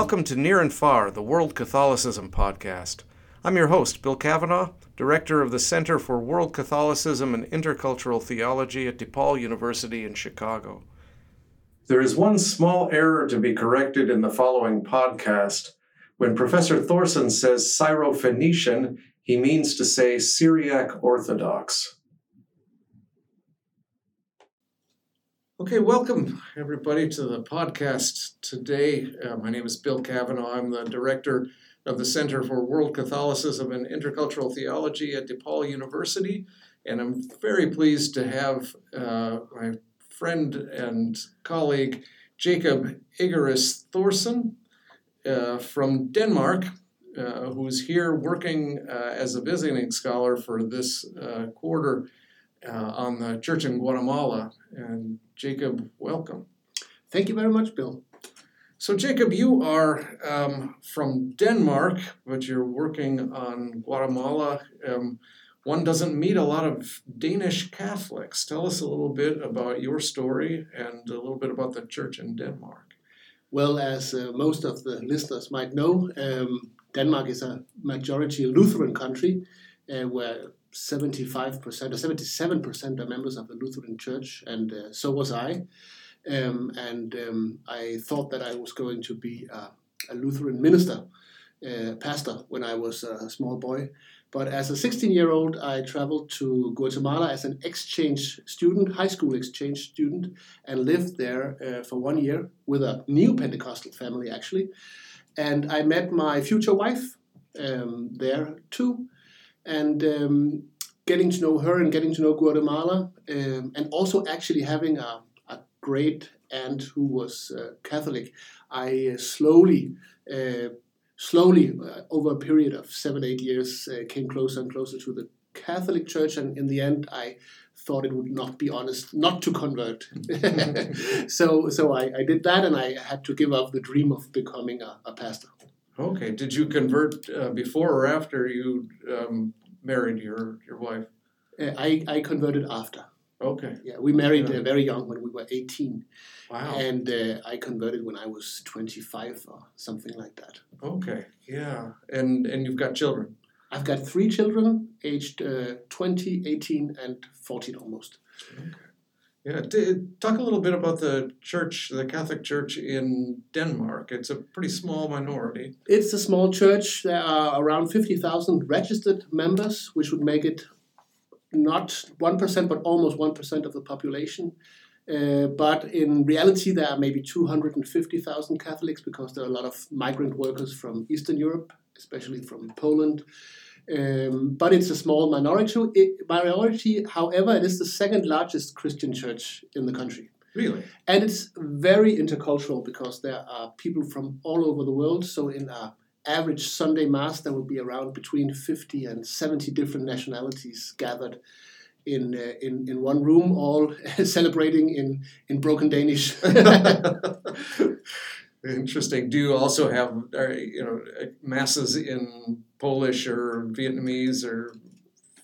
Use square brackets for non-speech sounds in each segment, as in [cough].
Welcome to Near and Far, the World Catholicism podcast. I'm your host, Bill Cavanaugh, Director of the Center for World Catholicism and Intercultural Theology at DePaul University in Chicago. There is one small error to be corrected in the following podcast. When Professor Thorsen says Syrophoenician, he means to say Syriac Orthodox. Okay, welcome everybody to the podcast today. Uh, my name is Bill Cavanaugh. I'm the director of the Center for World Catholicism and Intercultural Theology at DePaul University, and I'm very pleased to have uh, my friend and colleague Jakob Egeris Thorsen uh, from Denmark, uh, who's here working uh, as a visiting scholar for this uh, on the church in Guatemala. And Jakob, welcome. Thank you very much, Bill. So, Jakob, you are um, from Denmark, but you're working on Guatemala. Um, one doesn't meet a lot of Danish Catholics. Tell us a little bit about your story and a little bit about the church in Denmark. Well, as uh, most of the listeners might know, um, Denmark is a majority Lutheran country uh, where 75% or 77% are members of the Lutheran Church, and uh, so was I. Um, and um, I thought that I was going to be a, a Lutheran minister, uh, pastor, when I was a small boy. But as a 16 year old, I traveled to Guatemala as an exchange student, high school exchange student, and lived there uh, for one year with a new Pentecostal family, actually. And I met my future wife um, there too and um, getting to know her and getting to know Guatemala, um, and also actually having a, a great aunt who was uh, Catholic, I uh, slowly, uh, slowly uh, over a period of seven, eight years, uh, came closer and closer to the Catholic Church, and in the end, I thought it would not be honest not to convert. [laughs] [laughs] so, so I, I, did that, and I had to give up the dream of becoming a, a pastor. Okay. Did you convert uh, before or after you um, married your your wife? Uh, I I converted after. Okay. Yeah, we married yeah. uh, very young when we were eighteen. Wow. And uh, I converted when I was twenty five or something like that. Okay. Yeah. And and you've got children. I've got three children, aged uh, 20, 18, and 14 almost. Okay. Yeah, talk a little bit about the church, the Catholic Church in Denmark. It's a pretty small minority. It's a small church. There are around 50,000 registered members, which would make it not 1%, but almost 1% of the population. Uh, but in reality, there are maybe 250,000 Catholics because there are a lot of migrant workers from Eastern Europe, especially from Poland, um, but it's a small minority. It, minority, however, it is the second largest Christian church in the country. Really? And it's very intercultural because there are people from all over the world. So in a average Sunday mass, there will be around between 50 and 70 different nationalities gathered in uh, in in one room, all [laughs] celebrating in in broken Danish. [laughs] [laughs] Interesting. Do you also have uh, you know masses in Polish or Vietnamese or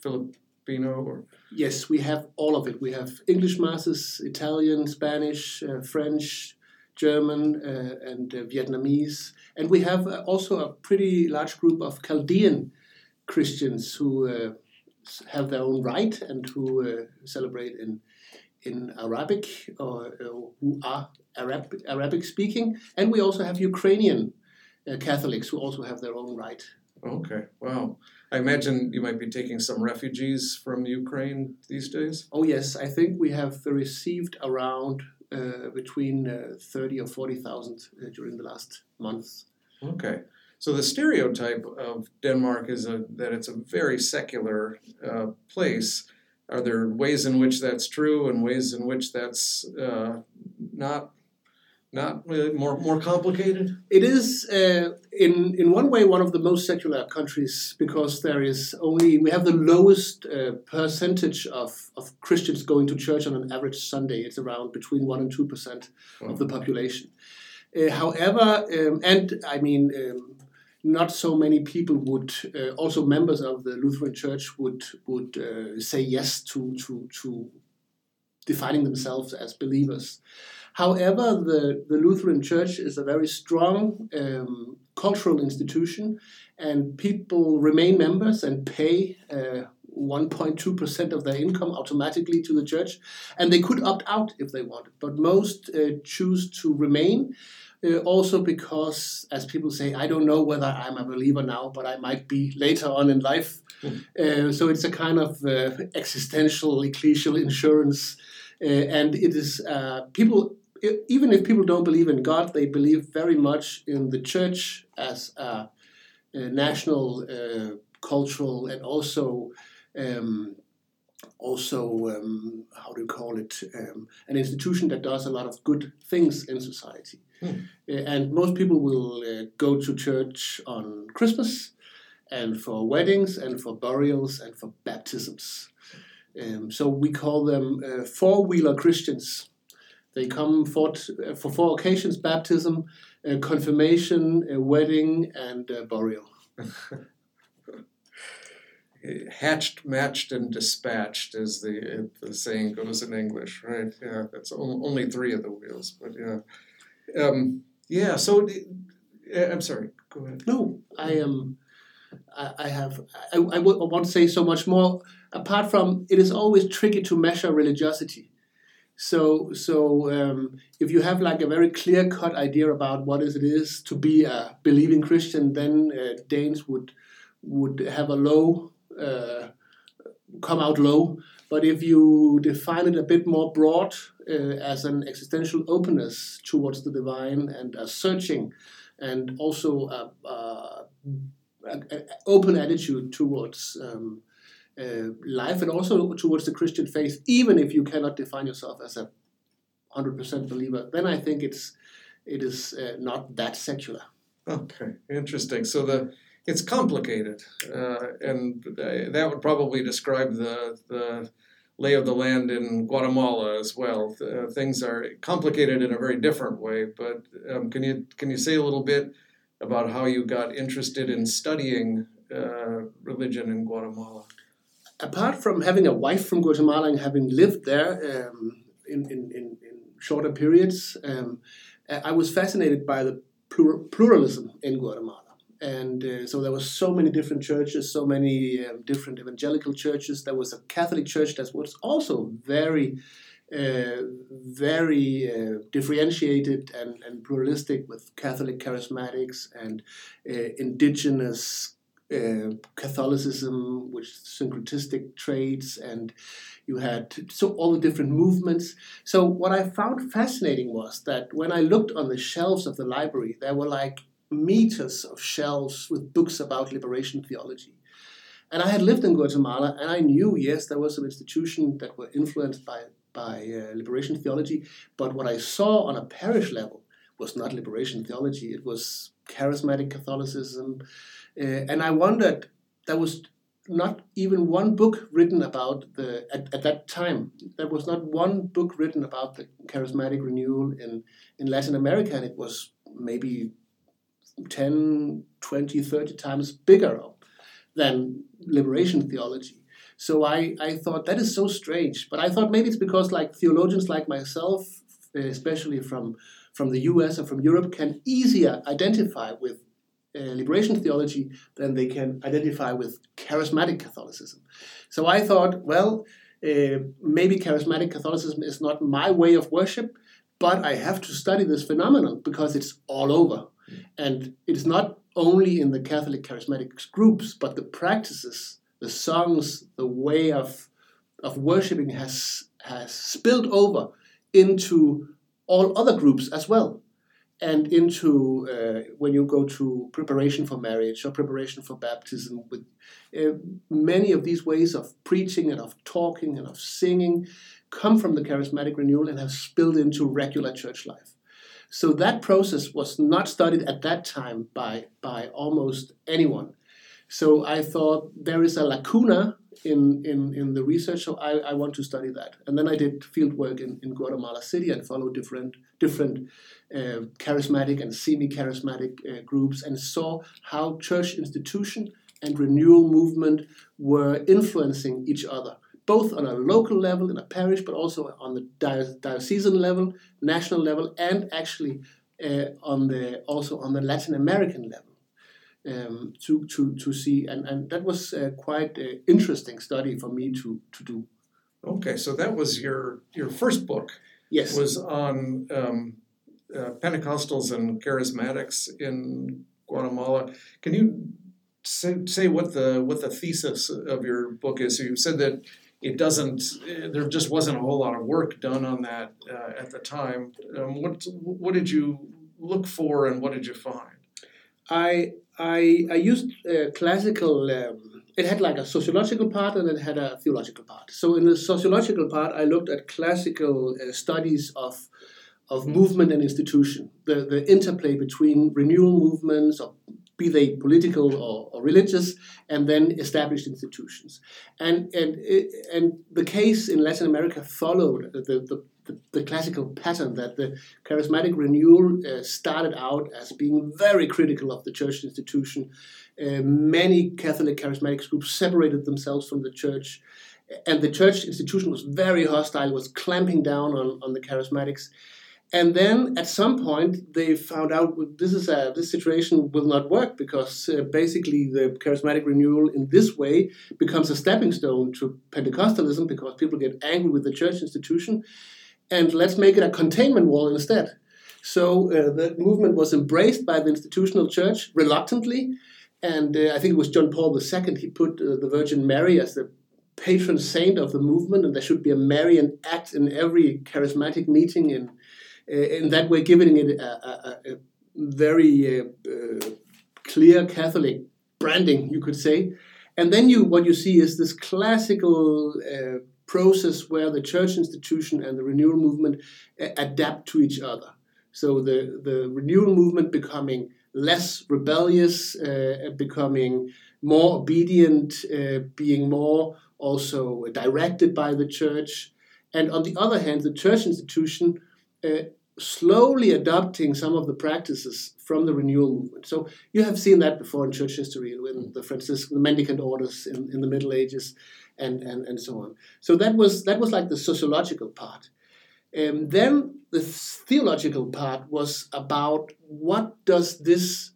Filipino or? Yes, we have all of it. We have English masses, Italian, Spanish, uh, French, German, uh, and uh, Vietnamese, and we have uh, also a pretty large group of Chaldean Christians who uh, have their own rite and who celebrate in in Arabic or who are Arab, Arabic speaking, and we also have Ukrainian uh, Catholics who also have their own right. Okay, wow. I imagine you might be taking some refugees from Ukraine these days. Oh yes, I think we have received around uh, between uh, thirty or forty thousand uh, during the last months. Okay, so the stereotype of Denmark is a, that it's a very secular uh, place. Are there ways in which that's true and ways in which that's uh, not not really more more complicated? It is uh, in in one way one of the most secular countries because there is only we have the lowest uh, percentage of, of Christians going to church on an average Sunday. It's around between one and two percent oh. of the population. Uh, however, um, and I mean. Um, not so many people would, uh, also members of the Lutheran Church would would uh, say yes to to to defining themselves as believers. However, the, the Lutheran Church is a very strong um, cultural institution, and people remain members and pay uh, 1.2% of their income automatically to the church, and they could opt out if they wanted, but most uh, choose to remain. Uh, also, because, as people say, I don't know whether I'm a believer now, but I might be later on in life. Mm. so it's a kind of uh, existential, ecclesial insurance, uh, and it is people even if people don't believe in God, they believe very much in the church as a, a national, uh, cultural, and also um, also um, how do you call it um, an institution that does a lot of good things in society. Hmm. And most people will uh, go to church on Christmas, and for weddings, and for burials, and for baptisms. Um, so we call them uh, four-wheeler Christians they come for, for four occasions baptism, uh, confirmation, a wedding, and burial. [laughs] Hatched, matched, and dispatched, as the the saying goes in English, right? Yeah, that's only three of the wheels, but yeah, um, yeah. So, I'm sorry. Go ahead. No, I am. Um, I, have. I, I, w- I want to say so much more. Apart from, it is always tricky to measure religiosity so, so um, if you have like a very clear cut idea about what it is to be a believing Christian, then uh, Danes would would have a low, uh, come out low. But if you define it a bit more broad uh, as an existential openness towards the divine and a searching, and also a, a, a open attitude towards um, uh, life and also towards the Christian faith, even if you cannot define yourself as a hundred percent believer, then I think it's it is uh, not that secular. Okay, interesting. So the it's complicated, uh, and that would probably describe the the lay of the land in Guatemala as well. Uh, things are complicated in a very different way. But um, can you can you say a little bit about how you got interested in studying uh, religion in Guatemala? apart from having a wife from Guatemala and having lived there um, in, in, in, shorter periods, um, I was fascinated by the pluralism in Guatemala. And uh, so there were so many different churches, so many um, different evangelical churches. There was a Catholic church that was also very, uh, very uh, differentiated and, and pluralistic with Catholic charismatics and uh, indigenous uh, Catholicism with syncretistic traits, and you had so all the different movements. So what I found fascinating was that when I looked on the shelves of the library, there were like meters of shelves with books about liberation theology. And I had lived in Guatemala, and I knew yes, there was some institutions that were influenced by by uh, liberation theology, but what I saw on a parish level was not liberation theology. It was charismatic Catholicism, uh, and I wondered, there was not even one book written about the, at, at that time, there was not one book written about the charismatic renewal in, in Latin America, and it was maybe 10, 20, 30 times bigger than liberation theology. So I, I thought that is so strange. But I thought maybe it's because like theologians like myself, especially from, from the US and from Europe, can easier identify with uh, liberation theology than they can identify with charismatic Catholicism. So I thought, well, uh, maybe charismatic Catholicism is not my way of worship, but I have to study this phenomenon because it's all over. And it's not only in the Catholic charismatic groups, but the practices, the songs, the way of, of worshiping has, has spilled over into all other groups as well. And into uh, when you go to preparation for marriage or preparation for baptism with uh, many of these ways of preaching and of talking and of singing come from the charismatic renewal and have spilled into regular church life so that process was not studied at that time by by almost anyone so i thought there is a lacuna in, in, in the research, so I, I want to study that. And then I did field work in, in Guatemala City and followed different different uh, charismatic and semi-charismatic uh, groups and saw how church institution and renewal movement were influencing each other both on a local level in a parish, but also on the diocesan level, national level, and actually uh, on the also on the Latin American level. Um, to, to, to see, and, and that was uh, quite an interesting study for me to, to do. Okay, so that was your your first book. Yes, was on um, uh, Pentecostals and charismatics in Guatemala. Can you say, say what the what the thesis of your book is? So you said that it doesn't. There just wasn't a whole lot of work done on that uh, at the time. Um, what what did you look for, and what did you find? I I I used uh, classical. Um, it had like a sociological part and it had a theological part. So in the sociological part, I looked at classical uh, studies of of movement and institution, the, the interplay between renewal movements, or be they political or, or religious, and then established institutions. And, and, and the case in Latin America followed the, the, the, the classical pattern that the charismatic renewal uh, started out as being very critical of the church institution. Uh, many Catholic charismatic groups separated themselves from the church, and the church institution was very hostile, was clamping down on, on the charismatics. And then at some point they found out this is a, this situation will not work because uh, basically the charismatic renewal in this way becomes a stepping stone to Pentecostalism because people get angry with the church institution, and let's make it a containment wall instead. So uh, the movement was embraced by the institutional church reluctantly, and uh, I think it was John Paul II. He put uh, the Virgin Mary as the patron saint of the movement, and there should be a Marian act in every charismatic meeting in uh, in that way, giving it a, a, a very uh, uh, clear Catholic branding, you could say. And then you, what you see is this classical process where the church institution and the renewal movement adapt to each other. So the, the renewal movement becoming less rebellious, uh, becoming more obedient, uh, being more also directed by the church. And on the other hand, the church institution uh, slowly adopting some of the practices from the renewal movement. So you have seen that before in church history with the Franciscan the mendicant orders in, in the Middle Ages and, and, and so on. So that was that was like the sociological part. And then the theological part was about what does this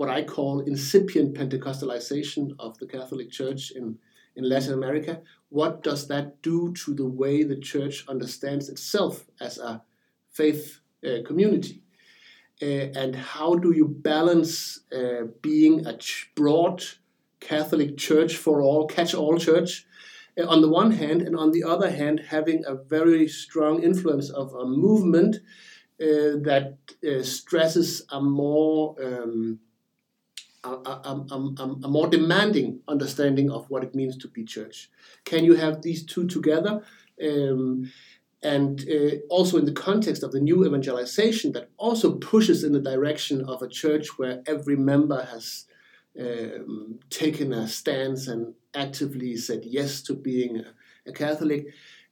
what I call incipient Pentecostalization of the Catholic Church in, in Latin America, what does that do to the way the church understands itself as a faith uh, community? Uh, and how do you balance uh, being a ch- broad Catholic church for all, catch all church, uh, on the one hand, and on the other hand, having a very strong influence of a movement uh, that uh, stresses a more um, a, a, a, a, more demanding understanding of what it means to be church. Can you have these two together? Um, and uh, also in the context of the new evangelization that also pushes in the direction of a church where every member has um, taken a stance and actively said yes to being a, a Catholic.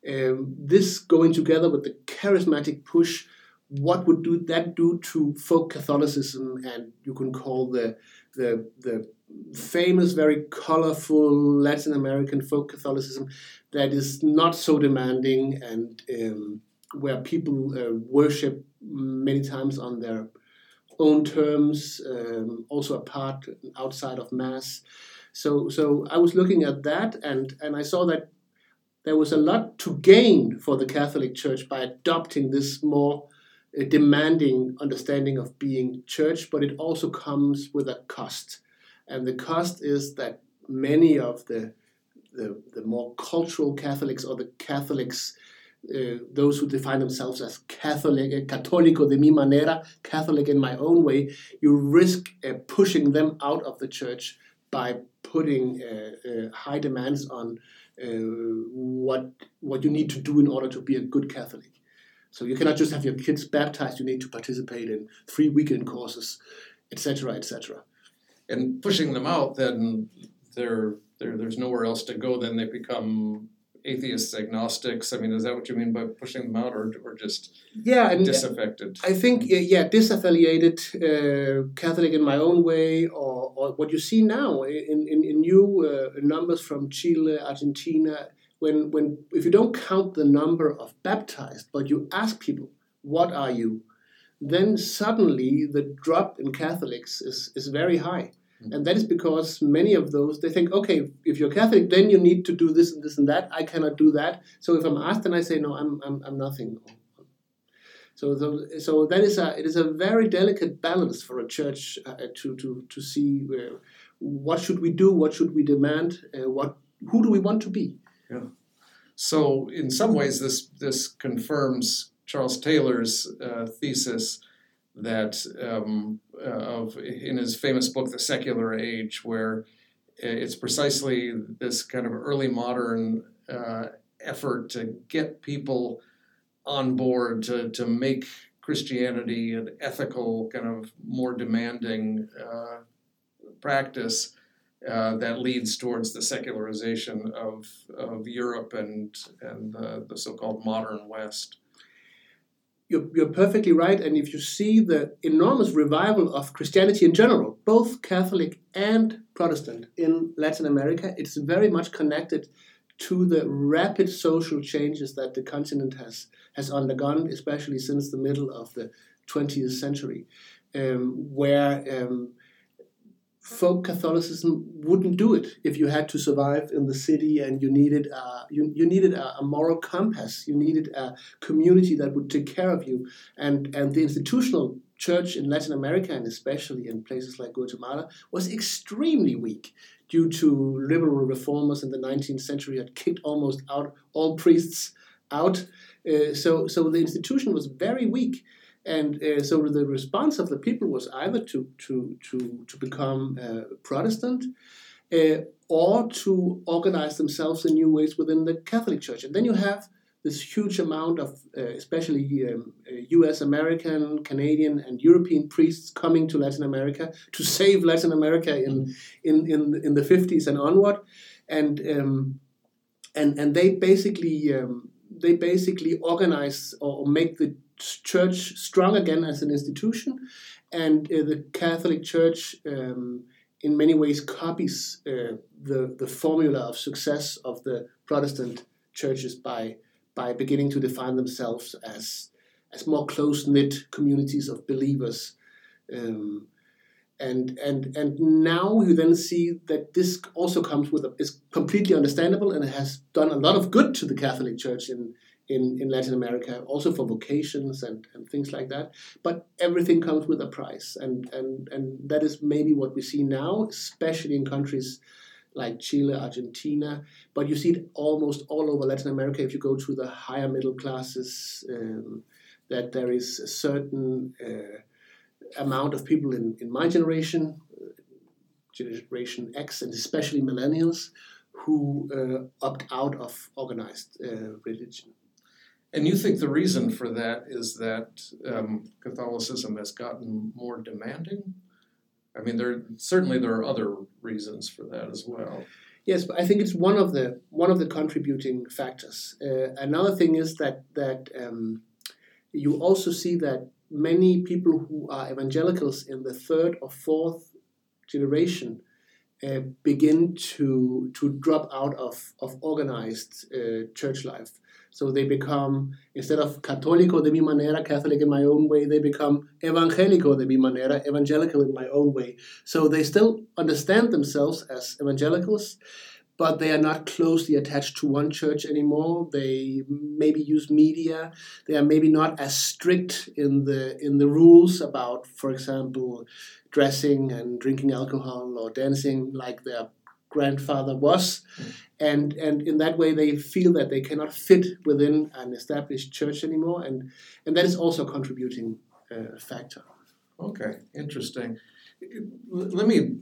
Um, this going together with the charismatic push, what would do that do to folk Catholicism and you can call the the the famous, very colorful Latin American folk Catholicism that is not so demanding and um, where people uh, worship many times on their own terms, um, also apart outside of Mass. So, so I was looking at that and, and I saw that there was a lot to gain for the Catholic Church by adopting this more uh, demanding understanding of being church, but it also comes with a cost. And the cost is that many of the, the, the more cultural Catholics or the Catholics, uh, those who define themselves as Catholic, uh, Católico de mi manera, Catholic in my own way, you risk uh, pushing them out of the church by putting uh, high demands on what what you need to do in order to be a good Catholic. So you cannot just have your kids baptized; you need to participate in three weekend courses, etc., etc and pushing them out, then they're, they're, there's nowhere else to go. Then they become atheists, agnostics. I mean, is that what you mean by pushing them out, or or just yeah, and disaffected? I think yeah, disaffiliated, uh, Catholic in my own way, or, or what you see now in in, in new uh, numbers from Chile, Argentina, when when if you don't count the number of baptized, but you ask people, "What are you?" then suddenly the drop in Catholics is is very high. And that is because many of those they think, okay, if you're Catholic, then you need to do this and this and that. I cannot do that. So if I'm asked, and I say, no, I'm I'm, I'm nothing. So, the, so that is a it is a very delicate balance for a church uh, to to to see uh, what should we do, what should we demand, uh, what who do we want to be. Yeah. So in some ways, this this confirms Charles Taylor's uh, thesis that um, uh, of in his famous book The Secular Age, where it's precisely this kind of early modern uh, effort to get people on board to to make Christianity an ethical, kind of more demanding uh, practice uh, that leads towards the secularization of of Europe and and the, the so-called modern West. You're, you're perfectly right, and if you see the enormous revival of Christianity in general, both Catholic and Protestant in Latin America, it's very much connected to the rapid social changes that the continent has has undergone, especially since the middle of the 20th century, um, where um, folk Catholicism wouldn't do it if you had to survive in the city and you needed you, you needed a, a, moral compass, you needed a community that would take care of you, and and the institutional church in Latin America and especially in places like Guatemala was extremely weak due to liberal reformers in the 19th century had kicked almost out all priests out. Uh, so, so the institution was very weak. And uh, so the response of the people was either to, to, to, to become uh, Protestant uh, or to organize themselves in new ways within the Catholic Church. And then you have this huge amount of, uh, especially um, US, uh, American, Canadian, and European priests coming to Latin America to save Latin America in, in, in, in the 50s and onward. And, um, and, and they basically um, they basically organize or make the church strong again as an institution, and uh, the Catholic Church, um, in many ways, copies uh, the the formula of success of the Protestant churches by by beginning to define themselves as as more close knit communities of believers. Um, and and and now you then see that this also comes with a, is completely understandable and has done a lot of good to the Catholic Church in in, in Latin America, also for vocations and, and things like that. But everything comes with a price, and, and, and that is maybe what we see now, especially in countries like Chile, Argentina. But you see it almost all over Latin America if you go to the higher middle classes, um, that there is a certain uh, amount of people in, in my generation, uh, Generation X, and especially millennials, who uh, opt out of organized uh, religion. And you think the reason for that is that um, Catholicism has gotten more demanding? I mean, there certainly there are other reasons for that as well. Yes, but I think it's one of the one of the contributing factors. Uh, another thing is that that um, you also see that many people who are evangelicals in the third or fourth generation uh, begin to to drop out of of organized uh, church life. So they become, instead of católico de mi manera, Catholic in my own way, they become evangélico de mi manera, evangelical in my own way. So they still understand themselves as evangelicals, but they are not closely attached to one church anymore. They maybe use media. They are maybe not as strict in the in the rules about, for example, dressing and drinking alcohol or dancing like their grandfather was. Mm and and in that way they feel that they cannot fit within an established church anymore. And and that is also a contributing uh, factor. Okay interesting. Let me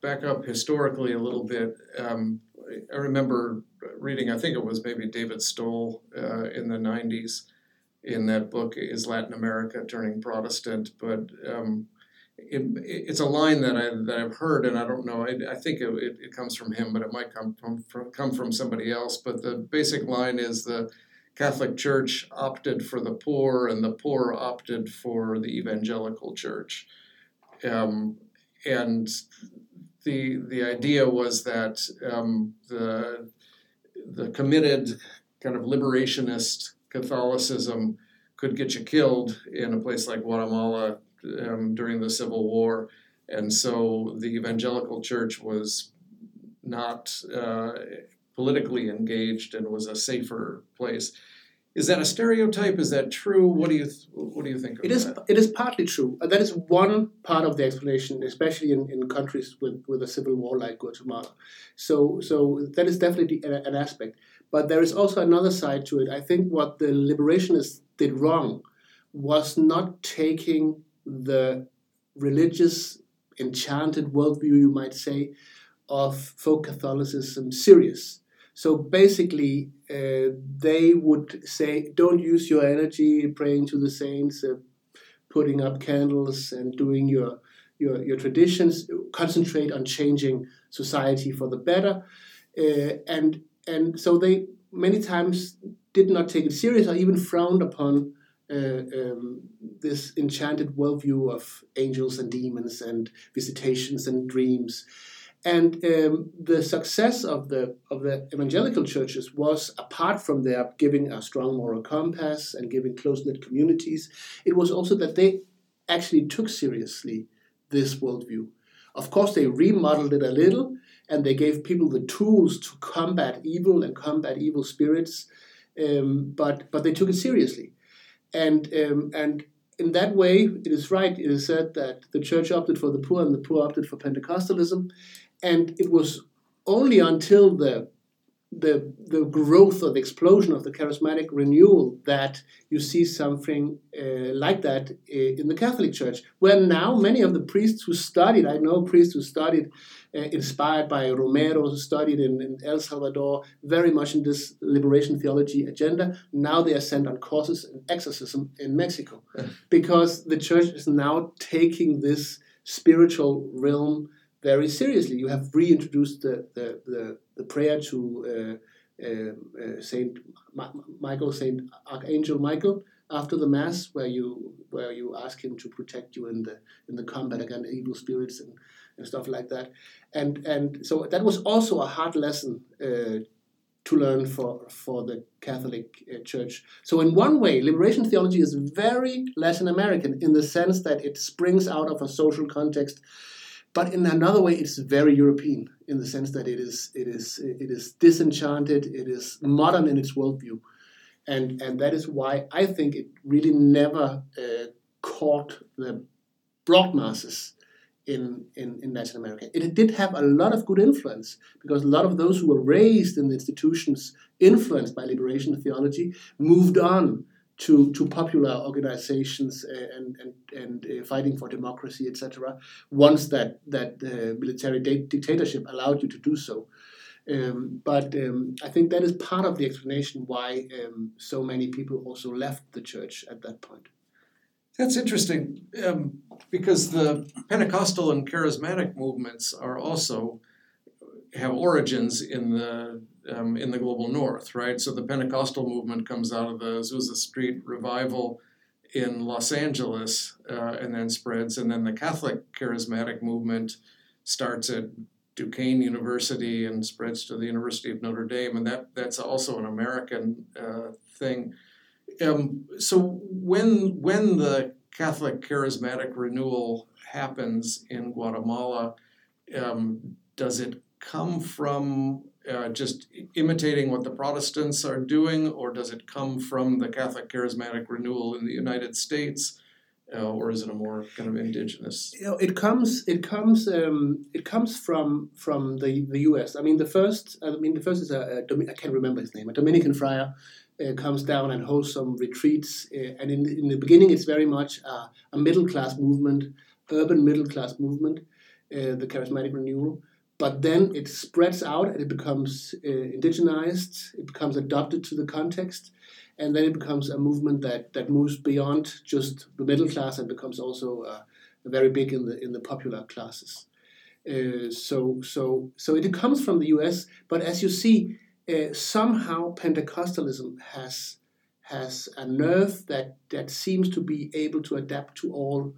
back up historically a little bit. Um, i remember reading i think it was maybe david stoll uh, in the 90s in that book is latin america turning protestant? But um, it, it's a line that I that I've heard, and I don't know. I, I think it, it, it, comes from him, but it might come from, from come from somebody else. But the basic line is the Catholic Church opted for the poor, and the poor opted for the evangelical church. Um, and the the idea was that um, the the committed kind of liberationist Catholicism could get you killed in a place like Guatemala um, during the Civil War, and so the evangelical church was not uh, politically engaged and was a safer place. Is that a stereotype? Is that true? What do you th- what do you think? it is that? it is partly true. That is one part of the explanation, especially in, in countries with, with a civil war like Guatemala. So so that is definitely an aspect. But there is also another side to it. I think what the liberationists did wrong was not taking the religious enchanted worldview, you might say, of folk Catholicism serious. So basically, uh, they would say, don't use your energy praying to the saints, uh, putting up candles, and doing your, your, your traditions. Concentrate on changing society for the better. Uh, and, and so they many times did not take it serious or even frowned upon uh, um, this enchanted worldview of angels and demons and visitations and dreams. And um, the success of the of the evangelical churches was, apart from their giving a strong moral compass and giving close knit communities, it was also that they actually took seriously this worldview. Of course, they remodeled it a little, and they gave people the tools to combat evil and combat evil spirits, um, but but they took it seriously, and um, and in that way, it is right. It is said that the church opted for the poor and the poor opted for Pentecostalism, and it was only until the the the growth or the explosion of the charismatic renewal that you see something uh, like that uh, in the Catholic Church, where now many of the priests who studied, I know priests who studied, uh, inspired by Romero, who studied in, in, El Salvador, very much in this liberation theology agenda. Now they are sent on courses in exorcism in Mexico, because the church is now taking this spiritual realm very seriously. You have reintroduced the, the, the, the prayer to uh, uh, uh, Saint Michael, Saint Archangel Michael, after the mass, where you where you ask him to protect you in the in the combat against evil spirits and, and stuff like that, and and so that was also a hard lesson uh, to learn for for the Catholic uh, Church. So in one way, liberation theology is very Latin American in the sense that it springs out of a social context but in another way it's very european in the sense that it is it is it is disenchanted it is modern in its worldview and and that is why i think it really never uh, caught the broad masses in, in, in Latin America. It did have a lot of good influence because a lot of those who were raised in the institutions influenced by liberation theology moved on to, to popular organizations uh, and, and, and uh, fighting for democracy, etc., once that, that uh, military dictatorship allowed you to do so. Um, but um, I think that is part of the explanation why um, so many people also left the church at that point. That's interesting um, because the Pentecostal and charismatic movements are also have origins in the um, in the global north, right? So the Pentecostal movement comes out of the Azusa Street revival in Los Angeles uh, and then spreads, and then the Catholic charismatic movement starts at Duquesne University and spreads to the University of Notre Dame, and that that's also an American uh, thing. Um, so when when the Catholic charismatic renewal happens in Guatemala, um, does it come from uh, just imitating what the Protestants are doing, or does it come from the Catholic charismatic renewal in the United States? Uh, or is it a more kind of indigenous? You know, it comes. It comes. Um, it comes from from the, the U.S. I mean, the first. I mean, the first is a, a I can't remember his name. A Dominican friar uh, comes down and hosts some retreats. Uh, and in in the beginning, it's very much a, middle class movement, urban middle class movement, uh, the charismatic renewal but then it spreads out and it becomes uh, indigenized, it becomes adopted to the context, and then it becomes a movement that, that moves beyond just the middle class and becomes also uh, very big in the in the popular classes. Uh, so so so it comes from the U.S., but as you see, uh, somehow Pentecostalism has has a nerve that that seems to be able to adapt to all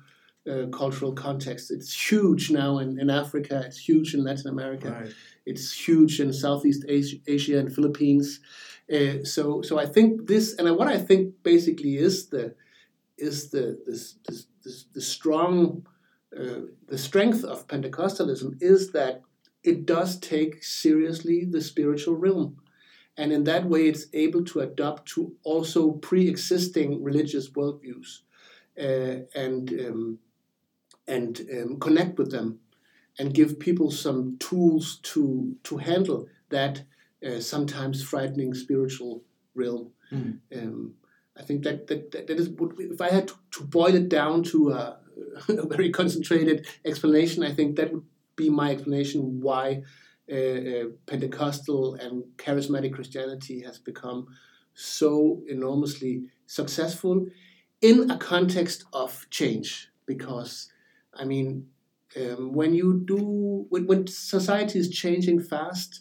uh, cultural context. It's huge now in, in Africa, it's huge in Latin America, Right. it's huge in Southeast Asia, Asia and Philippines. Uh, so, so I think this, and what I think basically is the is the this, this, this, the strong uh, the strength of Pentecostalism is that it does take seriously the spiritual realm, and in that way, it's able to adapt to also pre-existing religious worldviews, uh, and um, and um, connect with them, and give people some tools to to handle that uh, sometimes frightening spiritual realm. Mm. Um, I think that that, that is if I had to, to boil it down to a, [laughs] a, very concentrated explanation, I think that would be my explanation why uh, uh, Pentecostal and charismatic Christianity has become so enormously successful in a context of change. Because I mean, um, when you do when, when society is changing fast,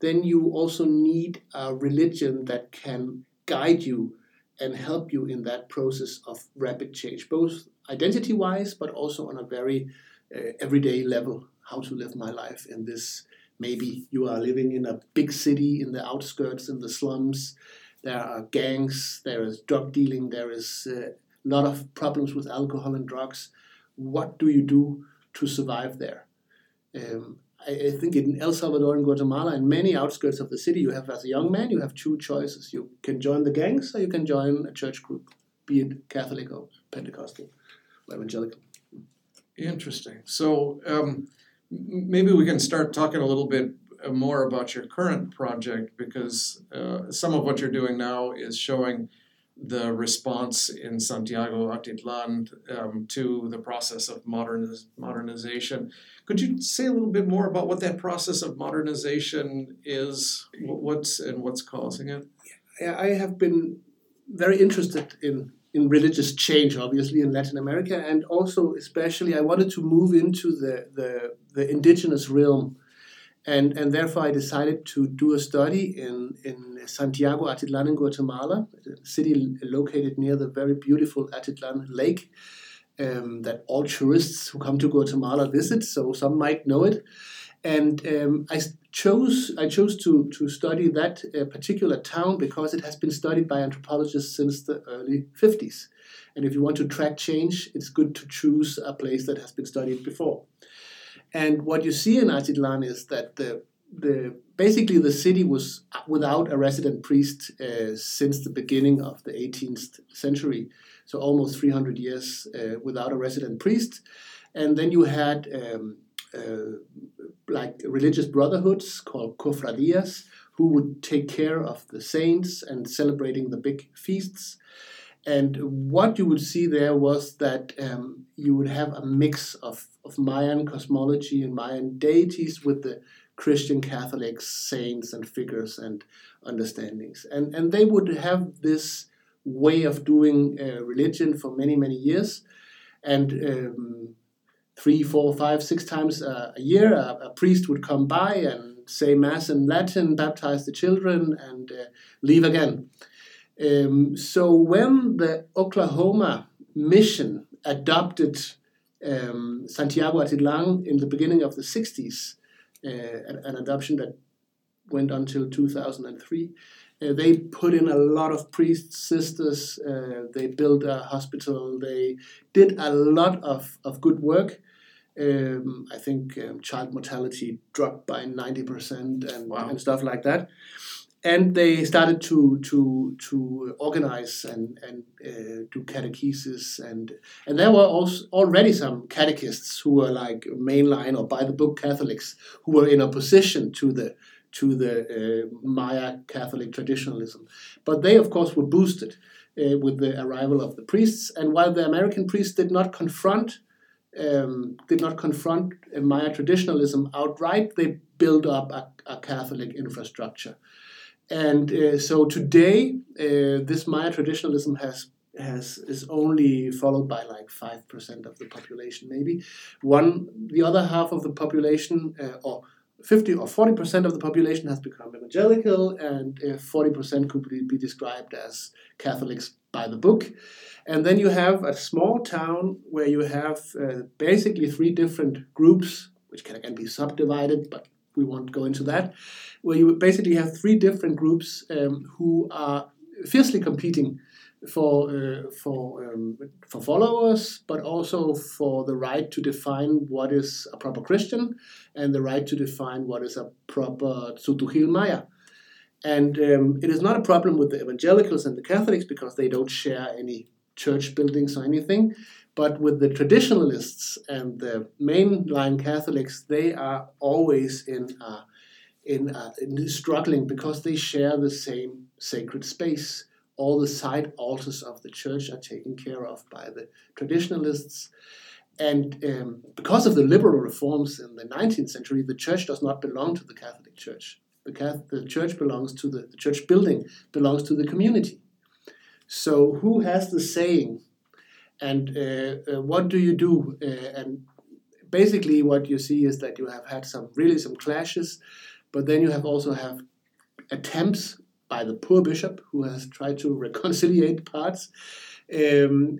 then you also need a religion that can guide you and help you in that process of rapid change, both identity wise, but also on a very uh, everyday level. How to live my life in this. Maybe you are living in a big city in the outskirts, in the slums. There are gangs, there is drug dealing, there is a lot of problems with alcohol and drugs. What do you do to survive there? Um, I, think in El Salvador and Guatemala, and many outskirts of the city, you have, as a young man, you have two choices. You can join the gangs or you can join a church group, be it Catholic or Pentecostal or evangelical. Interesting. So um, maybe we can start talking a little bit uh, more about your current project because uh, some of what you're doing now is showing the response in Santiago Atitlan um, to the process of moderniz- modernization. Could you say a little bit more about what that process of modernization is, what's and what's causing it? I have been very interested in in religious change, obviously in Latin America, and also especially I wanted to move into the the, the indigenous realm and and therefore I decided to do a study in in Santiago Atitlan in Guatemala, a city located near the very beautiful Atitlan Lake. Um, that all tourists who come to Guatemala visit, so some might know it. And um, I chose I chose to to study that uh, particular town because it has been studied by anthropologists since the early 50s. And if you want to track change, it's good to choose a place that has been studied before. And what you see in Atitlan is that the the basically the city was without a resident priest uh, since the beginning of the 18th century, so almost 300 years uh, without a resident priest. And then you had um, uh, like religious brotherhoods called cofradías who would take care of the saints and celebrating the big feasts. And what you would see there was that um, you would have a mix of, of Mayan cosmology and Mayan deities with the Christian Catholic saints and figures and understandings. And, and they would have this way of doing uh, religion for many, many years. And um, three, four, five, six times a, a year, a, a, priest would come by and say Mass in Latin, baptize the children, and uh, leave again. Um, so when the Oklahoma mission adopted um, Santiago Atitlan in the beginning of the 60s, uh, an, adoption that went until 2003, uh, they put in a lot of priests, sisters, uh, they built a hospital, they did a lot of, of good work. Um, I think um, child mortality dropped by 90% and, wow. and stuff like that and they started to to to organize and and uh, do catechesis and and there were also already some catechists who were like mainline or by the book Catholics who were in opposition to the to the uh, Maya Catholic traditionalism, but they of course were boosted uh, with the arrival of the priests. And while the American priests did not confront um, did not confront Maya traditionalism outright, they built up a, a Catholic infrastructure. And uh, so today, uh, this Maya traditionalism has has is only followed by like five percent of the population, maybe. One, the other half of the population, uh, or fifty or forty percent of the population, has become evangelical, and uh, forty percent could be, be described as Catholics by the book. And then you have a small town where you have uh, basically three different groups, which can again be subdivided, but we won't go into that, where you basically have three different groups um, who are fiercely competing for uh, for um, for followers, but also for the right to define what is a proper Christian and the right to define what is a proper Tsutuhil Maya. And um, it is not a problem with the evangelicals and the Catholics because they don't share any church buildings or anything. But with the traditionalists and the mainline Catholics, they are always in, in, in struggling because they share the same sacred space. All the side altars of the church are taken care of by the traditionalists. And um, because of the liberal reforms in the 19th century, the church does not belong to the Catholic Church. The, Catholic, the church belongs to the, the church building belongs to the community. So who has the saying, and uh, uh, what do you do? Uh, and basically, what you see is that you have had some really some clashes, but then you have also have attempts by the poor bishop who has tried to [laughs] reconciliate parts. Um,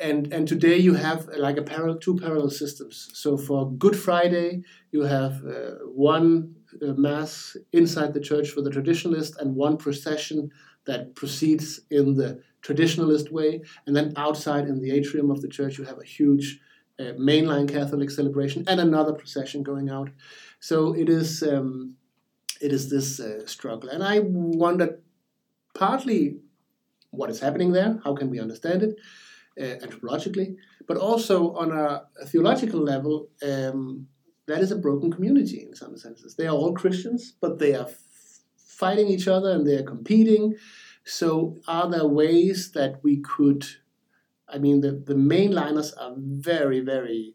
and and today you have like a parallel two parallel systems. So for Good Friday, you have uh, one uh, mass inside the church for the traditionalist and one procession that proceeds in the traditionalist way, and then outside in the atrium of the church, you have a huge uh, mainline Catholic celebration and another procession going out. So it is um, it is this uh, struggle, and I wonder partly what is happening there. How can we understand it uh, anthropologically, but also on a, a theological level. Um, that is a broken community in some senses. They are all Christians, but they are f- fighting each other and they are competing. So, are there ways that we could? I mean, the, the mainliners are very, very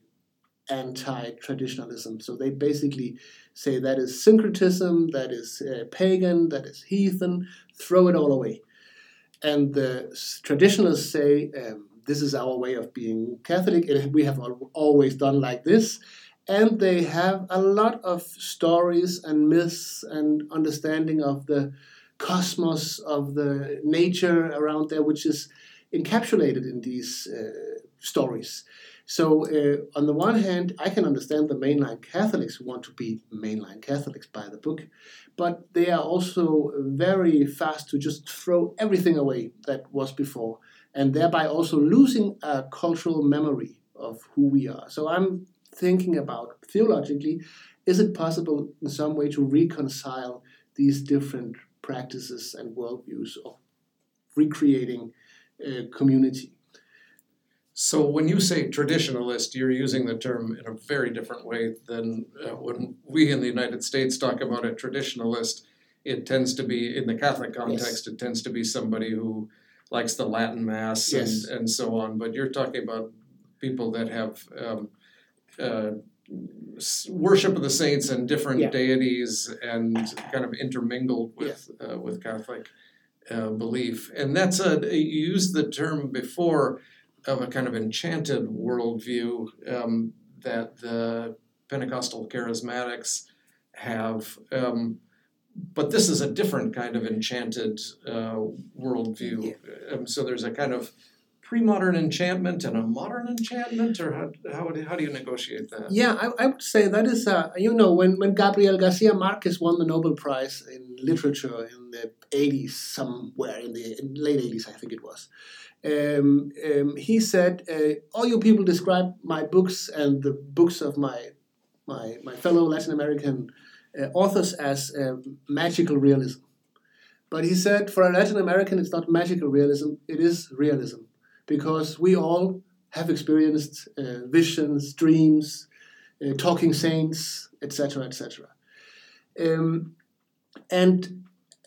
anti traditionalism. So, they basically say that is syncretism, that is uh, pagan, that is heathen, throw it all away. And the traditionalists say, um, this is our way of being Catholic, we have always done like this. And they have a lot of stories and myths and understanding of the cosmos of the nature around there, which is encapsulated in these uh, stories. So, uh, on the one hand, I can understand the mainline Catholics who want to be mainline Catholics by the book, but they are also very fast to just throw everything away that was before, and thereby also losing a cultural memory of who we are. So, I'm thinking about theologically is it possible in some way to reconcile these different practices and worldviews of recreating a community. So when you say traditionalist, you're using the term in a very different way than uh, when we in the United States talk about a traditionalist. It tends to be in the Catholic context. Yes. It tends to be somebody who likes the Latin Mass yes. and, and so on. But you're talking about people that have um, uh, worship of the saints and different yeah. deities and kind of intermingled with uh, with Catholic uh, belief. And that's a you used the term before of a kind of enchanted worldview um, that the Pentecostal charismatics have. Um, but this is a different kind of enchanted uh, worldview. Yeah. Um, so there's a kind of pre-modern enchantment and a modern enchantment, or how, how, how do you negotiate that? Yeah, I, I would say that is, uh, you know, when, when Gabriel Garcia Marquez won the Nobel Prize in literature in the 80s, somewhere in the in late 80s, I think it was, um, um, he said, uh, all you people describe my books and the books of my, my, my fellow Latin American uh, authors as uh, magical realism. But he said, for a Latin American, it's not magical realism, it is realism because we all have experienced uh, visions, dreams, uh, talking saints, etc., etc. Um, and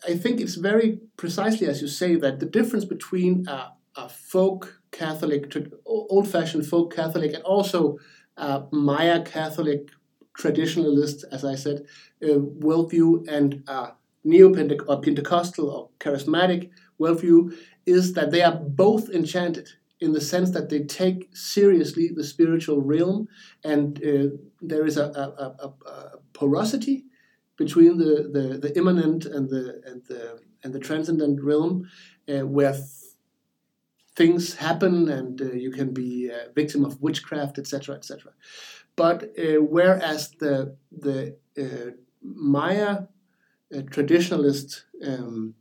I think it's very precisely as you say that the difference between a, a folk Catholic, old fashioned folk Catholic, and also a Maya Catholic traditionalist, as I said, uh, worldview, and a neo Pentecostal or charismatic worldview is that they are both enchanted in the sense that they take seriously the spiritual realm, and uh, there is a, a, a, a, porosity between the, the, the immanent and the and the and the transcendent realm, uh, where things happen and uh, you can be a victim of witchcraft, etc., etc. But uh, whereas the the uh, Maya uh, traditionalist um,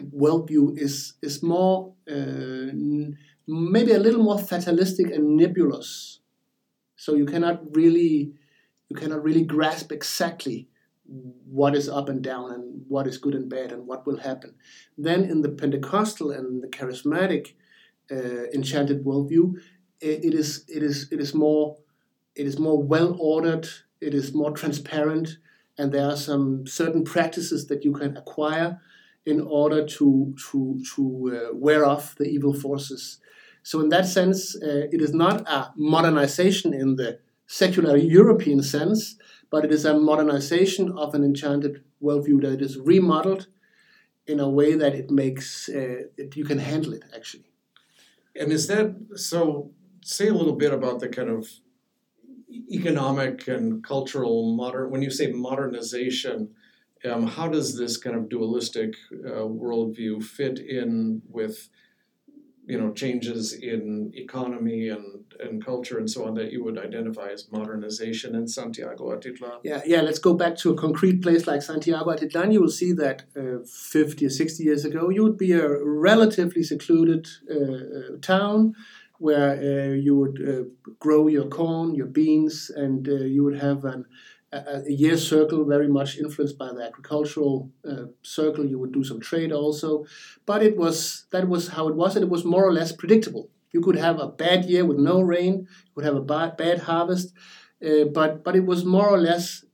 worldview is is more uh, maybe a little more fatalistic and nebulous, so you cannot really you cannot really grasp exactly what is up and down and what is good and bad and what will happen. Then in the Pentecostal and the charismatic uh, enchanted worldview, it, it is it is it is more it is more well ordered. It is more transparent, and there are some certain practices that you can acquire in order to to to uh, wear off the evil forces. So in that sense, uh, it is not a modernization in the secular European sense, but it is a modernization of an enchanted worldview that is remodeled in a way that it makes uh, it, you can handle it actually. And is that so? Say a little bit about the kind of economic and cultural modern. When you say modernization, um, how does this kind of dualistic uh, worldview fit in with you know changes in economy and, and culture and so on that you would identify as modernization in Santiago Atitlan? Yeah, yeah. Let's go back to a concrete place like Santiago Atitlan. You will see that uh, 50 or 60 years ago, you would be a relatively secluded uh, uh town where uh, you would uh, grow your corn, your beans, and uh, you would have an a, year circle very much influenced by the agricultural uh, circle. You would do some trade also, but it was that was how it was, and it was more or less predictable. You could have a bad year with no rain. You could have a bad, harvest, uh, but but it was more or less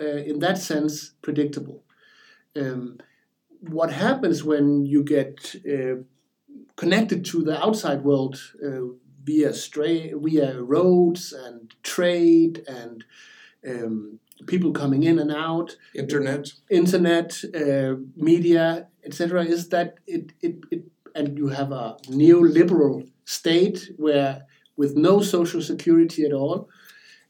uh, in that sense predictable. Um, what happens when you get uh, connected to the outside world uh, via stray via roads and trade and um, people coming in and out, internet, internet, uh, media, etc., is that it, it, it and you have a neoliberal state where with no social security at all,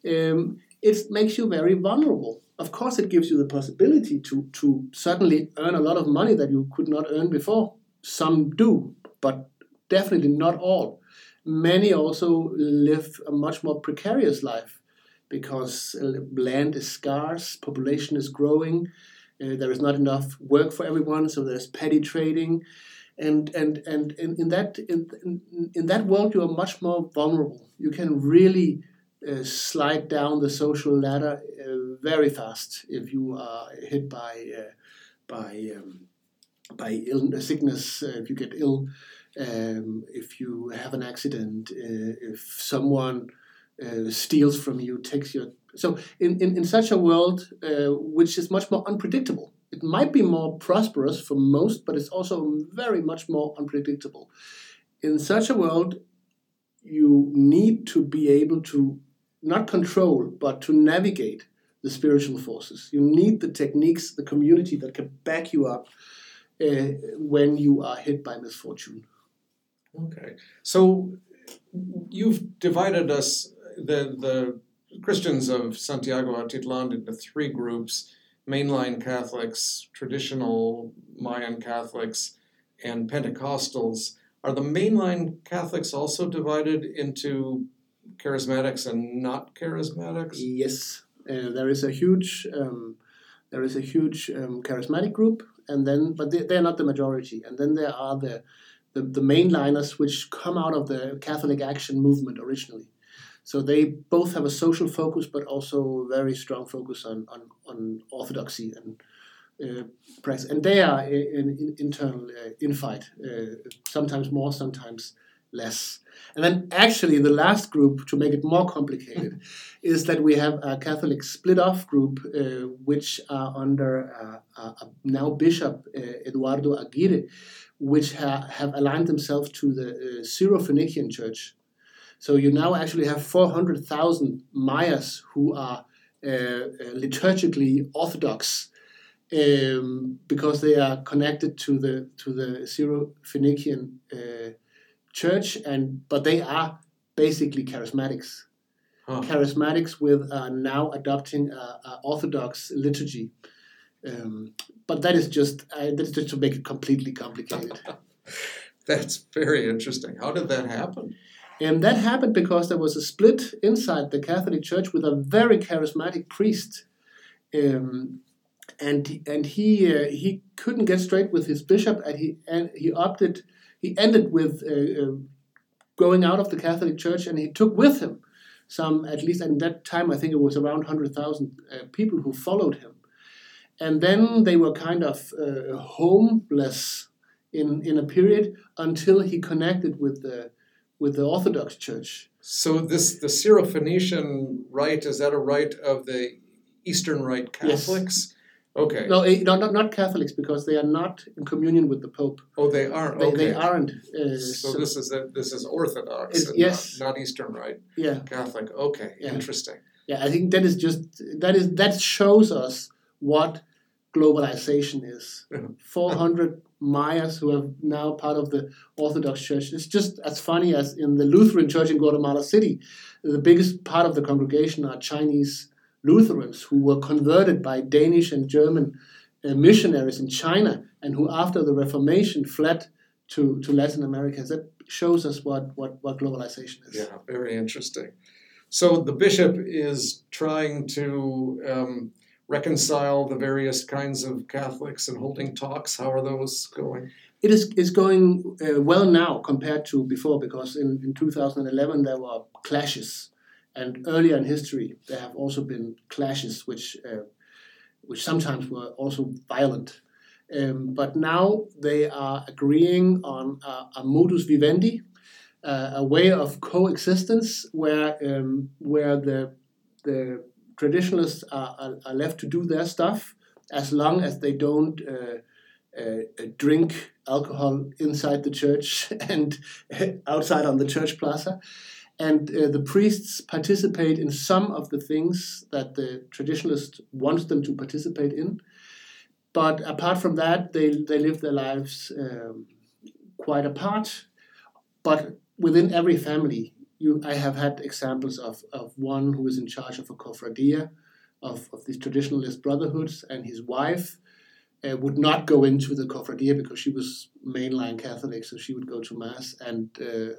um, it makes you very vulnerable. Of course, it gives you the possibility to to certainly earn a lot of money that you could not earn before. Some do, but definitely not all. Many also live a much more precarious life because uh, land is scarce, population is growing, uh, there is not enough work for everyone, so there's petty trading. And, and, and in, in, that, in, in, that world, you are much more vulnerable. You can really uh, slide down the social ladder uh, very fast if you are hit by, uh, by, um, by illness, sickness, uh, if you get ill, um, if you have an accident, if someone uh, steals from you, takes your. So in, in, in such a world, uh, which is much more unpredictable, it might be more prosperous for most, but it's also very much more unpredictable. In such a world, you need to be able to not control, but to navigate the spiritual forces. You need the techniques, the community that can back you up uh, when you are hit by misfortune. Okay. So you've divided us the the Christians of Santiago Atitlan into three groups: mainline Catholics, traditional Mayan Catholics, and Pentecostals. Are the mainline Catholics also divided into charismatics and not charismatics? Yes, uh, there is a huge um, there is a huge um, charismatic group, and then but they, they're not the majority. And then there are the the, the mainliners which come out of the Catholic Action movement originally. So they both have a social focus, but also a very strong focus on on, on orthodoxy and uh, press. And they are in, in internal uh, infight, uh, sometimes more, sometimes less. And then actually the last group, to make it more complicated, [laughs] is that we have a Catholic split off group, uh, which are under uh, a now Bishop uh, Eduardo Aguirre, which ha- have aligned themselves to the uh, Syro-Phoenician Church so you now actually have 400,000 Mayas who are uh, uh, liturgically orthodox um, because they are connected to the to the Syro-Phoenician uh, church, and but they are basically charismatics. Huh. Charismatics with uh, now adopting orthodox liturgy, um, but that is just uh, that is just to make it completely complicated. [laughs] That's very interesting. How did that happen? And that happened because there was a split inside the Catholic Church with a very charismatic priest. Um, and and he uh, he couldn't get straight with his bishop, and he and he opted he ended with uh, uh, going out of the Catholic Church, and he took with him some at least at that time I think it was around hundred thousand uh, people who followed him, and then they were kind of uh, homeless in in a period until he connected with the with the Orthodox Church. So this the Syrophoenician rite is that a rite of the Eastern Rite Catholics? Yes. Okay. No, eh, no, not, not Catholics because they are not in communion with the Pope. Oh, they aren't. They, okay. they aren't. Uh, So this is a, this is Orthodox, yes. not, not Eastern Rite yeah, Catholic. Okay, Yeah. interesting. yeah. I think that is just that is that shows us what globalization is. Yeah. Four hundred Mayas who are now part of the Orthodox Church. It's just as funny as in the Lutheran Church in Guatemala City. The biggest part of the congregation are Chinese Lutherans who were converted by Danish and German uh, missionaries in China and who, after the Reformation, fled to, to Latin America. That shows us what, what, what globalization is. Yeah, very interesting. So the bishop is trying to um, reconcile the various kinds of Catholics and holding talks. How are those going? It is is going uh, well now compared to before because in, in 2011 there were clashes, and earlier in history there have also been clashes which uh, which sometimes were also violent. Um, but now they are agreeing on a, a modus vivendi, uh, a way of coexistence where um, where the the traditionalists are, are, are left to do their stuff as long as they don't uh, uh, drink alcohol inside the church [laughs] and outside on the church plaza. And uh, the priests participate in some of the things that the traditionalist wants them to participate in. But apart from that, they, they live their lives um, quite apart. But within every family, you, I have had examples of, of one who is in charge of a cofradia, of, of these traditionalist brotherhoods, and his wife uh, would not go into the cofradia because she was mainline Catholic, so she would go to mass, and uh,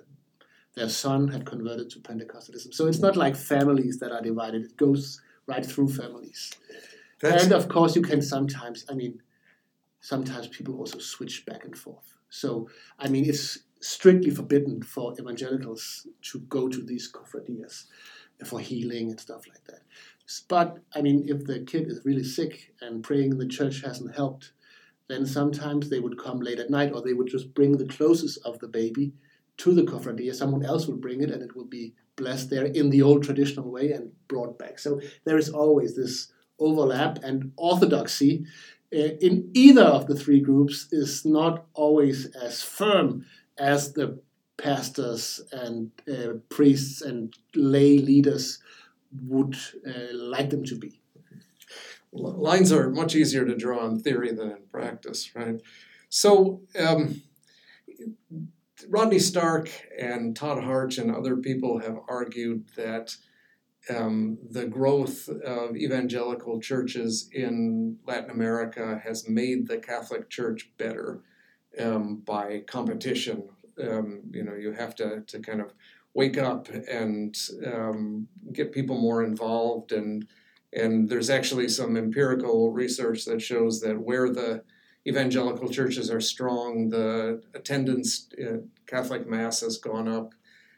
their son had converted to Pentecostalism. So it's not like families that are divided; it goes right through families. That's, And of course, you can sometimes, I mean, sometimes people also switch back and forth. So, I mean, it's strictly forbidden for evangelicals to go to these cofradias for healing and stuff like that. But, I mean, if the kid is really sick and praying in the church hasn't helped, then sometimes they would come late at night or they would just bring the closest of the baby to the cofradia. Someone else would bring it and it would be blessed there in the old traditional way and brought back. So there is always this overlap and orthodoxy uh, in either of the three groups is not always as firm as the pastors and uh, priests and lay leaders would uh, like them to be. Lines are much easier to draw in theory than in practice, right? So, um, Rodney Stark and Todd Hartch and other people have argued that um, the growth of evangelical churches in Latin America has made the Catholic Church better um, by competition. Um, you know, you have to, to kind of wake up and um, get people more involved and and there's actually some empirical research that shows that where the evangelical churches are strong, the attendance at Catholic Mass has gone up.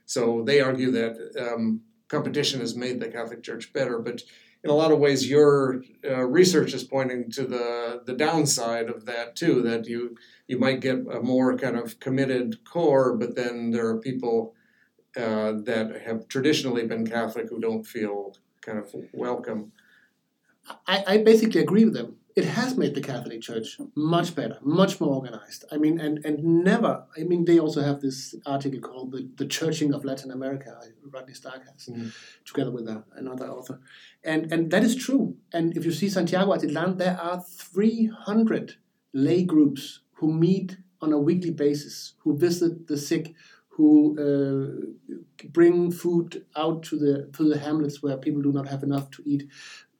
So they argue that um, competition has made the Catholic Church better. But in a lot of ways, your uh, research is pointing to the, the downside of that too, that you, you might get a more kind of committed core, but then there are people uh, that have traditionally been Catholic who don't feel kind of welcome. I, I basically agree with them. It has made the Catholic Church much better, much more organized. I mean, and, and never, I mean, they also have this article called The, the Churching of Latin America, Rodney Stark has, Mhm. together with a, another author. And, and that is true. And if you see Santiago Atitlan, there are 300 lay groups who meet on a weekly basis, who visit the sick, who uh, bring food out to the, to the hamlets where people do not have enough to eat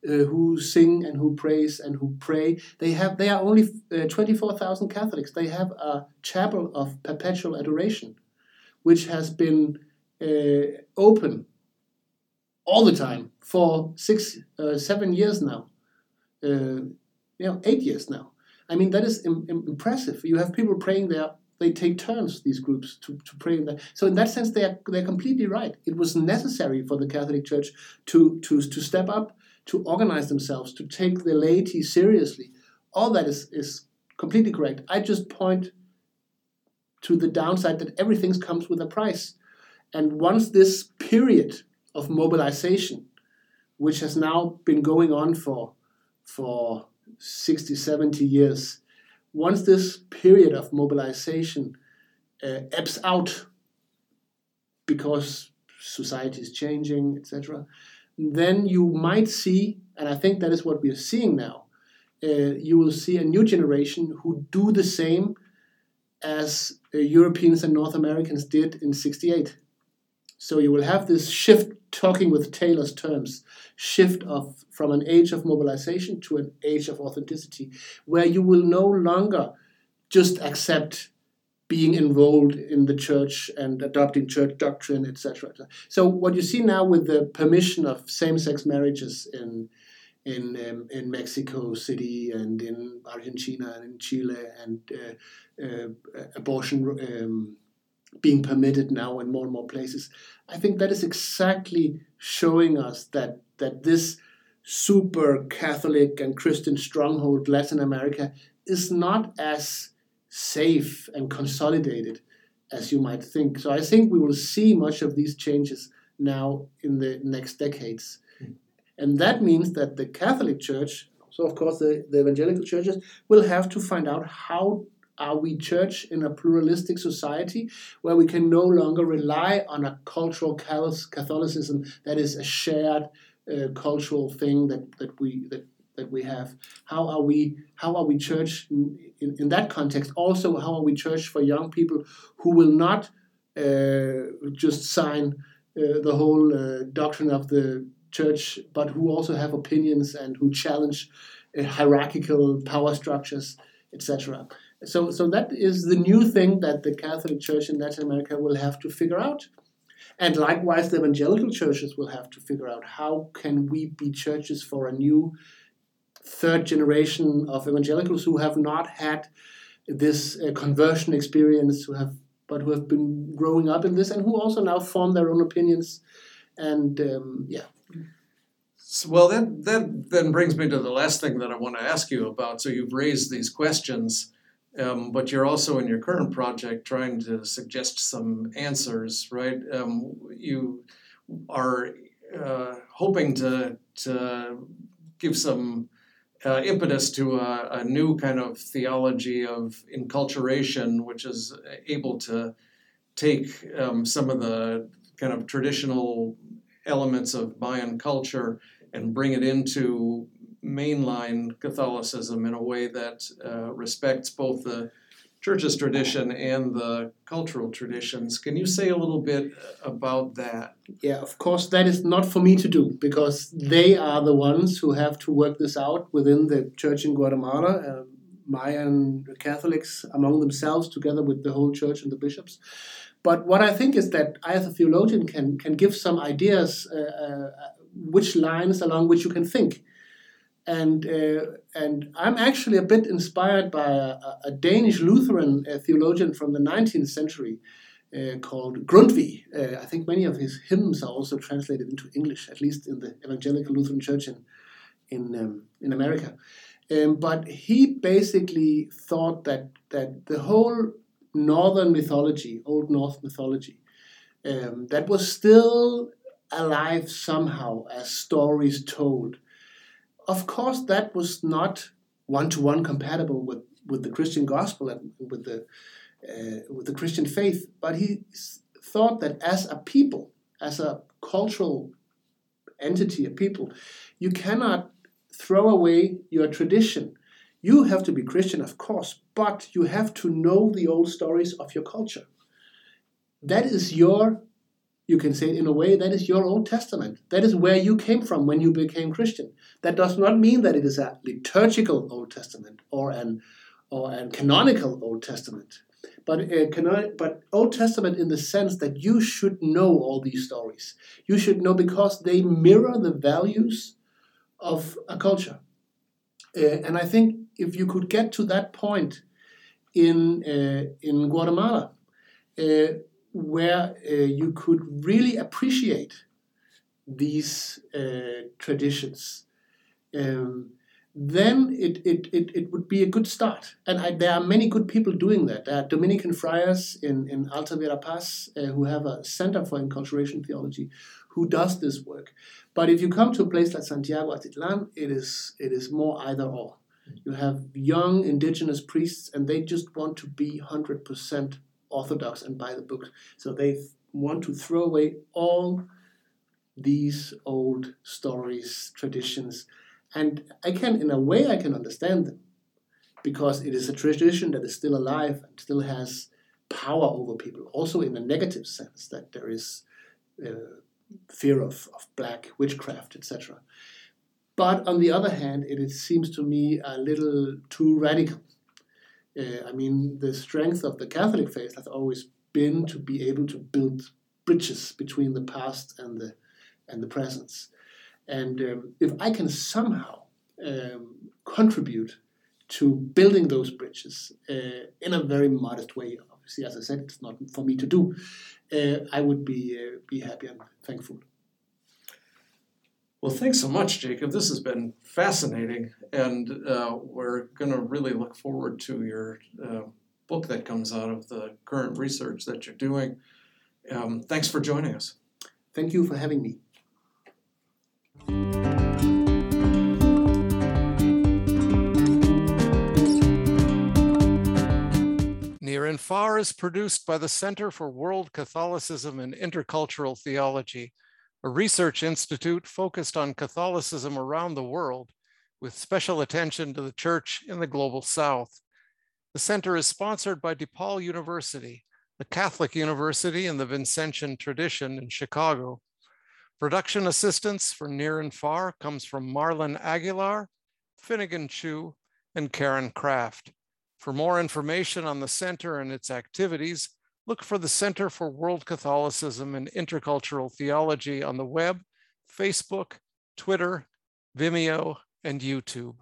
uh, who sing and who praise and who pray. They have they are only uh, 24,000 Catholics. They have a chapel of perpetual adoration, which has been uh, open all the time for six, uh, seven years now. Uh, you know, eight years now. I mean, that is Im- impressive. You have people praying there. They take turns, these groups, to, to pray in there. So in that sense, they are they're completely right. It was necessary for the Catholic Church to to to step up, to organize themselves, to take the laity seriously. All that is is completely correct. I just point to the downside that everything comes with a price. And once this period of mobilization, which has now been going on for for 60, 70 years, once this period of mobilization uh, ebbs out because society is changing, etc., then you might see, and I think that is what we are seeing now, uh, you will see a new generation who do the same as uh, Europeans and North Americans did in 68. So you will have this shift, talking with Taylor's terms, shift of from an age of mobilization to an age of authenticity, where you will no longer just accept being enrolled in the church and adopting church doctrine, etc. So what you see now with the permission of same-sex marriages in in um, in Mexico City and in Argentina and in Chile and uh, uh, abortion um, being permitted now in more and more places. I think that is exactly showing us that that this super Catholic and Christian stronghold Latin America is not as safe and consolidated as you might think. So I think we will see much of these changes now in the next decades. And that means that the Catholic Church, so of course the, the evangelical churches, will have to find out how are we church in a pluralistic society where we can no longer rely on a cultural Catholicism that is a shared uh, cultural thing that, that we that, that we have? How are we how are we church in, in, in that context? Also, how are we church for young people who will not uh, just sign uh, the whole uh, doctrine of the church, but who also have opinions and who challenge uh, hierarchical power structures, etc. So, so that is the new thing that the Catholic Church in Latin America will have to figure out. And likewise, the evangelical churches will have to figure out how can we be churches for a new third generation of evangelicals who have not had this uh, conversion experience, who have but who have been growing up in this, and who also now form their own opinions. And um, yeah. So, well, that that then brings me to the last thing that I want to ask you about. So you've raised these questions um, but you're also in your current project trying to suggest some answers, right? Um, you are uh, hoping to to give some uh, impetus to a, a, new kind of theology of enculturation, which is able to take um, some of the kind of traditional elements of Mayan culture and bring it into mainline Catholicism in a way that uh, respects both the church's tradition and the cultural traditions. Can you say a little bit about that? Yeah, of course, that is not for me to do because they are the ones who have to work this out within the church in Guatemala. Uh, Mayan Catholics among themselves, together with the whole church and the bishops. But what I think is that I, as a theologian, can can give some ideas, uh, uh, which lines along which you can think and uh, and I'm actually a bit inspired by a, a Danish Lutheran uh, theologian from the 19th century uh, called Grundtvig. Uh, I think many of his hymns are also translated into English, at least in the Evangelical Lutheran Church in in um, in America. Um, but he basically thought that that the whole northern mythology, Old North mythology, um, that was still alive somehow as stories told of course, that was not one to one compatible with, with the Christian gospel and with the uh, with the Christian faith. But he thought that as a people, as a cultural entity, a people, you cannot throw away your tradition. You have to be Christian, of course, but you have to know the old stories of your culture. That is your you can say in a way that is your Old Testament. That is where you came from when you became Christian. That does not mean that it is a liturgical Old Testament or an or an canonical Old Testament, but uh, canon- but Old Testament in the sense that you should know all these stories. You should know because they mirror the values of a culture. Uh, and I think if you could get to that point in uh, in Guatemala, uh, where uh, you could really appreciate these uh, traditions, um, then it, it, it, it would be a good start. And I, there are many good people doing that. There are Dominican friars in, in Alta Verapaz uh, who have a center for enculturation theology who does this work. But if you come to a place like Santiago Atitlan, it is, it is more either or. You have young indigenous priests, and they just want to be 100% orthodox and by the book. So they want to throw away all these old stories, traditions. And I can, in a way, I can understand them because it is a tradition that is still alive and still has power over people, also in a negative sense, that there is uh, fear of, of black witchcraft, etc. But on the other hand, it, it seems to me a little too radical uh, I mean, the strength of the Catholic faith has always been to be able to build bridges between the past and the and the present. And um, if I can somehow um, contribute to building those bridges uh, in a very modest way, obviously, as I said, it's not for me to do. Uh, I would be uh, be happy and thankful. Well, thanks so much, Jakob. This has been fascinating, and uh, we're going to really look forward to your uh, book that comes out of the current research that you're doing. Um, thanks for joining us. Thank you for having me. Near and Far is produced by the Center for World Catholicism and Intercultural Theology a research institute focused on Catholicism around the world with special attention to the church in the global south. The center is sponsored by DePaul University, a Catholic university in the Vincentian tradition in Chicago. Production assistance for Near and Far comes from Marlon Aguilar, Finnegan Chu, and Karen Kraft. For more information on the center and its activities, look for the Center for World Catholicism and Intercultural Theology on the web, Facebook, Twitter, Vimeo, and YouTube.